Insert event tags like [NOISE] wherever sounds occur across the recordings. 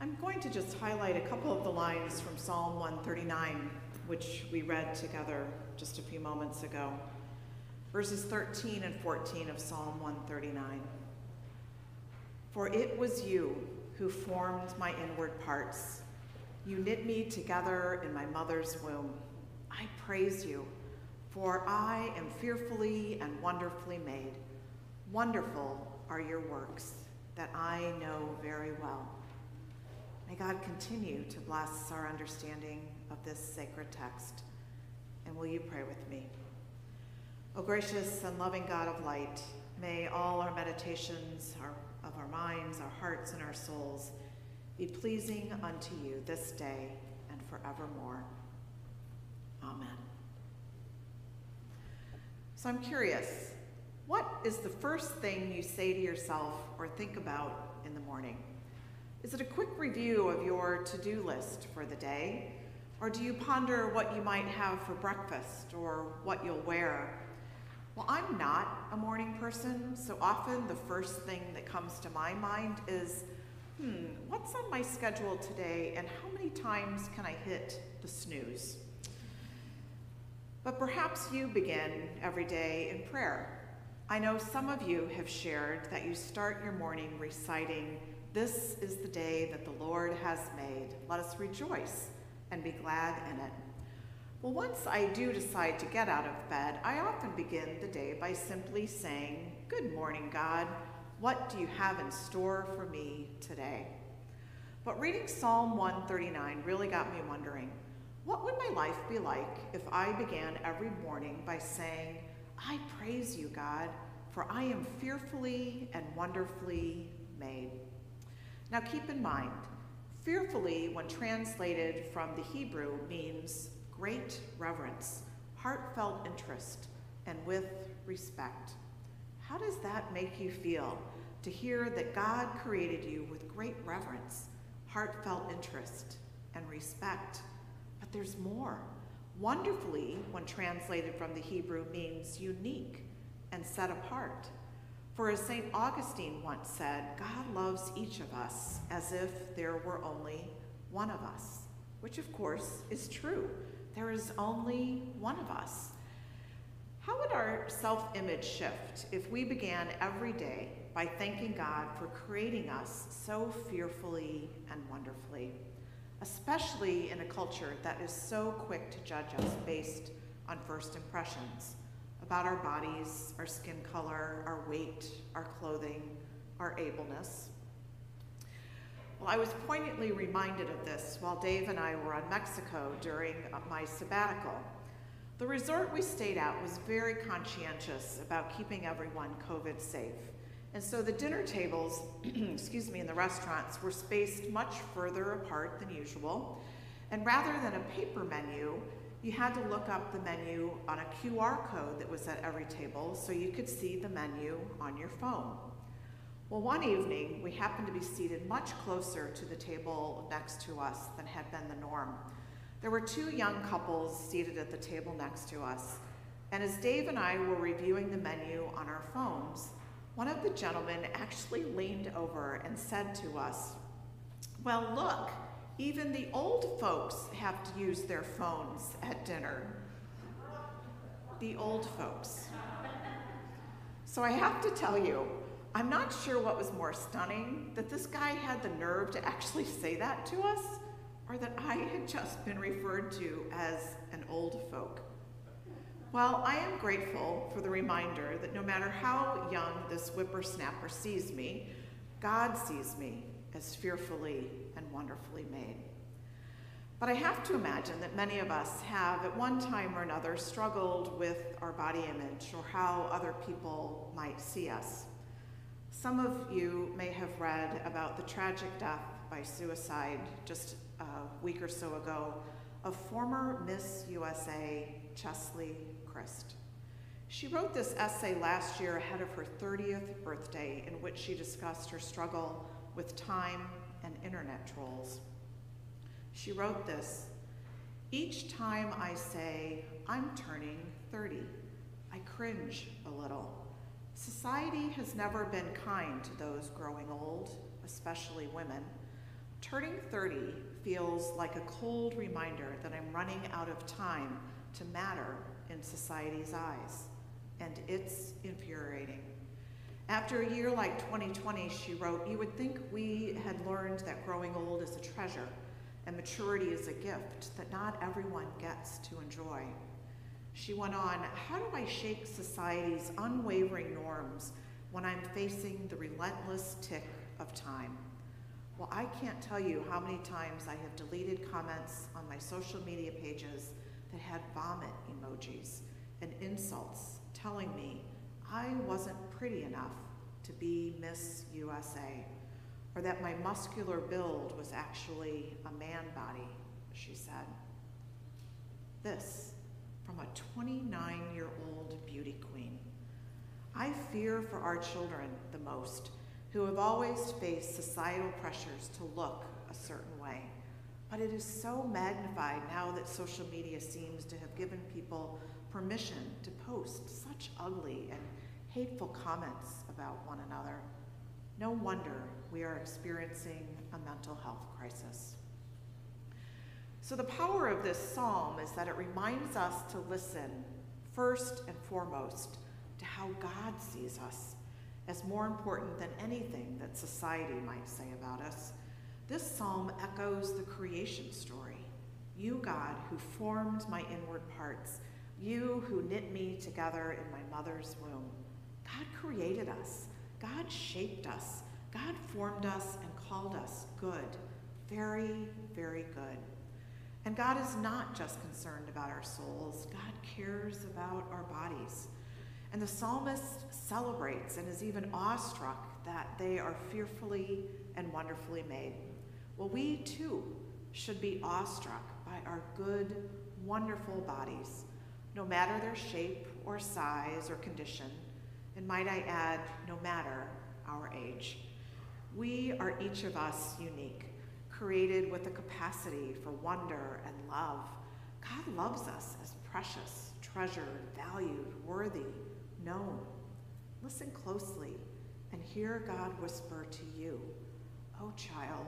I'm going to just highlight a couple of the lines from Psalm 139, which we read together just a few moments ago. Verses 13 and 14 of Psalm 139. For it was you who formed my inward parts. You knit me together in my mother's womb. I praise you, for I am fearfully and wonderfully made. Wonderful are your works that I know very well. May God continue to bless our understanding of this sacred text. And will you pray with me? O gracious and loving God of light, may all our meditations our, of our minds, our hearts, and our souls be pleasing unto you this day and forevermore. Amen. So I'm curious, what is the first thing you say to yourself or think about in the morning? Is it a quick review of your to do list for the day? Or do you ponder what you might have for breakfast or what you'll wear? Well, I'm not a morning person, so often the first thing that comes to my mind is hmm, what's on my schedule today and how many times can I hit the snooze? But perhaps you begin every day in prayer. I know some of you have shared that you start your morning reciting this is the day that the Lord has made. Let us rejoice and be glad in it. Well, once I do decide to get out of bed, I often begin the day by simply saying, Good morning, God. What do you have in store for me today? But reading Psalm 139 really got me wondering what would my life be like if I began every morning by saying, I praise you, God, for I am fearfully and wonderfully made. Now keep in mind, fearfully, when translated from the Hebrew, means great reverence, heartfelt interest, and with respect. How does that make you feel to hear that God created you with great reverence, heartfelt interest, and respect? But there's more. Wonderfully, when translated from the Hebrew, means unique and set apart. For as St. Augustine once said, God loves each of us as if there were only one of us, which of course is true. There is only one of us. How would our self image shift if we began every day by thanking God for creating us so fearfully and wonderfully, especially in a culture that is so quick to judge us based on first impressions? About our bodies, our skin color, our weight, our clothing, our ableness. Well, I was poignantly reminded of this while Dave and I were on Mexico during my sabbatical. The resort we stayed at was very conscientious about keeping everyone COVID safe. And so the dinner tables, [CLEARS THROAT] excuse me, in the restaurants were spaced much further apart than usual. And rather than a paper menu, you had to look up the menu on a QR code that was at every table so you could see the menu on your phone. Well, one evening, we happened to be seated much closer to the table next to us than had been the norm. There were two young couples seated at the table next to us, and as Dave and I were reviewing the menu on our phones, one of the gentlemen actually leaned over and said to us, Well, look, even the old folks have to use their phones at dinner. The old folks. So I have to tell you, I'm not sure what was more stunning that this guy had the nerve to actually say that to us, or that I had just been referred to as an old folk. Well, I am grateful for the reminder that no matter how young this whippersnapper sees me, God sees me as fearfully wonderfully made. But I have to imagine that many of us have, at one time or another, struggled with our body image or how other people might see us. Some of you may have read about the tragic death by suicide just a week or so ago of former Miss USA Chesley Kryst. She wrote this essay last year ahead of her 30th birthday in which she discussed her struggle with time and internet trolls. She wrote this Each time I say, I'm turning 30, I cringe a little. Society has never been kind to those growing old, especially women. Turning 30 feels like a cold reminder that I'm running out of time to matter in society's eyes, and it's infuriating. After a year like 2020, she wrote, You would think we had learned that growing old is a treasure and maturity is a gift that not everyone gets to enjoy. She went on, How do I shake society's unwavering norms when I'm facing the relentless tick of time? Well, I can't tell you how many times I have deleted comments on my social media pages that had vomit emojis and insults telling me I wasn't pretty enough to be Miss USA, or that my muscular build was actually a man body, she said. This from a 29 year old beauty queen. I fear for our children the most, who have always faced societal pressures to look a certain way. But it is so magnified now that social media seems to have given people permission to post such ugly and hateful comments about one another. No wonder we are experiencing a mental health crisis. So, the power of this psalm is that it reminds us to listen first and foremost to how God sees us as more important than anything that society might say about us. This psalm echoes the creation story. You, God, who formed my inward parts, you who knit me together in my mother's womb. God created us, God shaped us, God formed us and called us good, very, very good. And God is not just concerned about our souls, God cares about our bodies. And the psalmist celebrates and is even awestruck that they are fearfully and wonderfully made. Well, we too should be awestruck by our good, wonderful bodies, no matter their shape or size or condition and might I add, no matter our age. We are each of us unique, created with the capacity for wonder and love. God loves us as precious, treasured, valued, worthy, known. Listen closely and hear God whisper to you, Oh, child,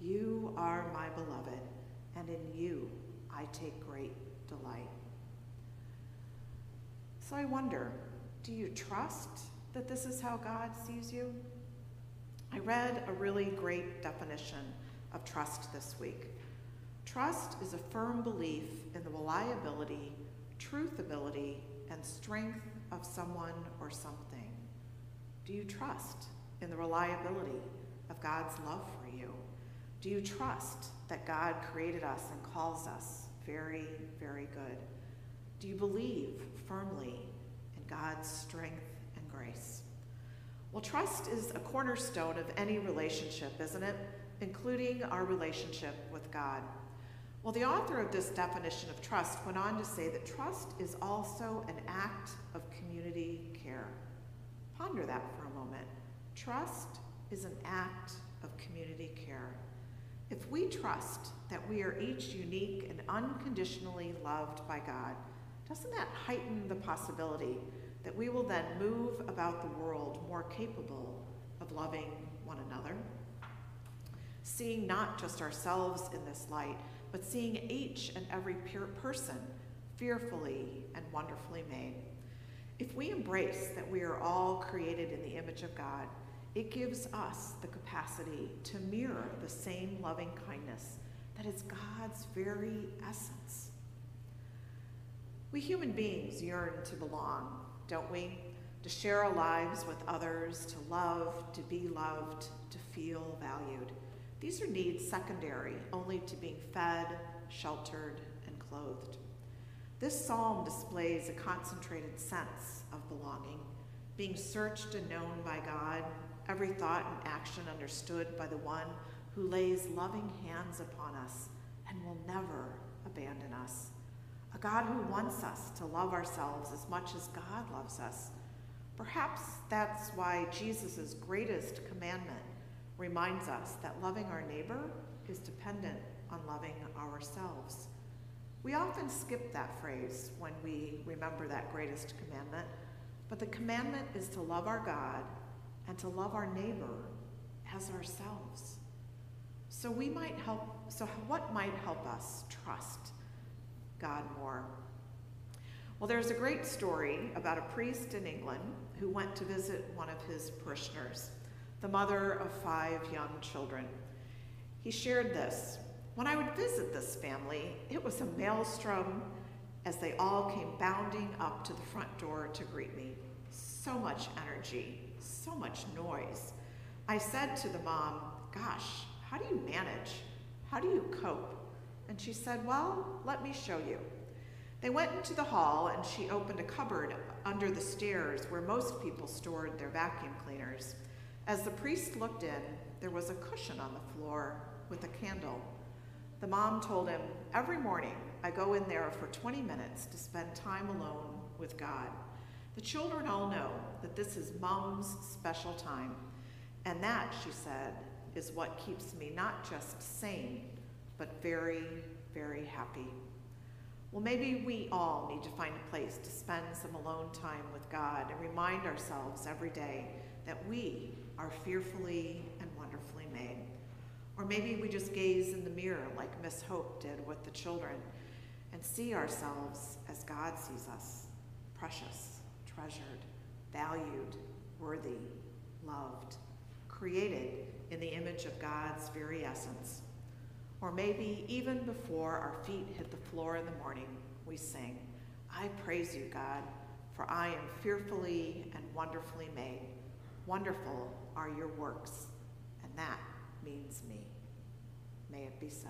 you are my beloved, and in you I take great delight. So I wonder, do you trust that this is how God sees you? I read a really great definition of trust this week. Trust is a firm belief in the reliability, truthability, and strength of someone or something. Do you trust in the reliability of God's love for you? Do you trust that God created us and calls us very, very good? Do you believe firmly in God's strength and grace. Well, trust is a cornerstone of any relationship, isn't it? Including our relationship with God. Well, the author of this definition of trust went on to say that trust is also an act of community care. Ponder that for a moment. Trust is an act of community care. If we trust that we are each unique and unconditionally loved by God, doesn't that heighten the possibility that we will then move about the world more capable of loving one another? Seeing not just ourselves in this light, but seeing each and every person fearfully and wonderfully made. If we embrace that we are all created in the image of God, it gives us the capacity to mirror the same loving kindness that is God's very essence. We human beings yearn to belong, don't we? To share our lives with others, to love, to be loved, to feel valued. These are needs secondary only to being fed, sheltered, and clothed. This psalm displays a concentrated sense of belonging, being searched and known by God, every thought and action understood by the one who lays loving hands upon us and will never abandon us a God who wants us to love ourselves as much as God loves us. Perhaps that's why Jesus' greatest commandment reminds us that loving our neighbor is dependent on loving ourselves. We often skip that phrase when we remember that greatest commandment, but the commandment is to love our God and to love our neighbor as ourselves. So we might help so what might help us trust God more? Well, there's a great story about a priest in England who went to visit one of his parishioners, the mother of five young children. He shared this. When I would visit this family, it was a maelstrom as they all came bounding up to the front door to greet me. So much energy, so much noise. I said to the mom, Gosh, how do you manage? How do you cope? And she said, Well, let me show you. They went into the hall and she opened a cupboard under the stairs where most people stored their vacuum cleaners. As the priest looked in, there was a cushion on the floor with a candle. The mom told him, Every morning I go in there for 20 minutes to spend time alone with God. The children all know that this is mom's special time. And that, she said, is what keeps me not just sane, but very, very happy. Well, maybe we all need to find a place to spend some alone time with God and remind ourselves every day that we are fearfully and wonderfully made. Or maybe we just gaze in the mirror like Miss Hope did with the children and see ourselves as God sees us precious, treasured, valued, worthy, loved, created in the image of God's very essence. Or maybe even before our feet hit the floor in the morning, we sing, I praise you, God, for I am fearfully and wonderfully made. Wonderful are your works, and that means me. May it be so.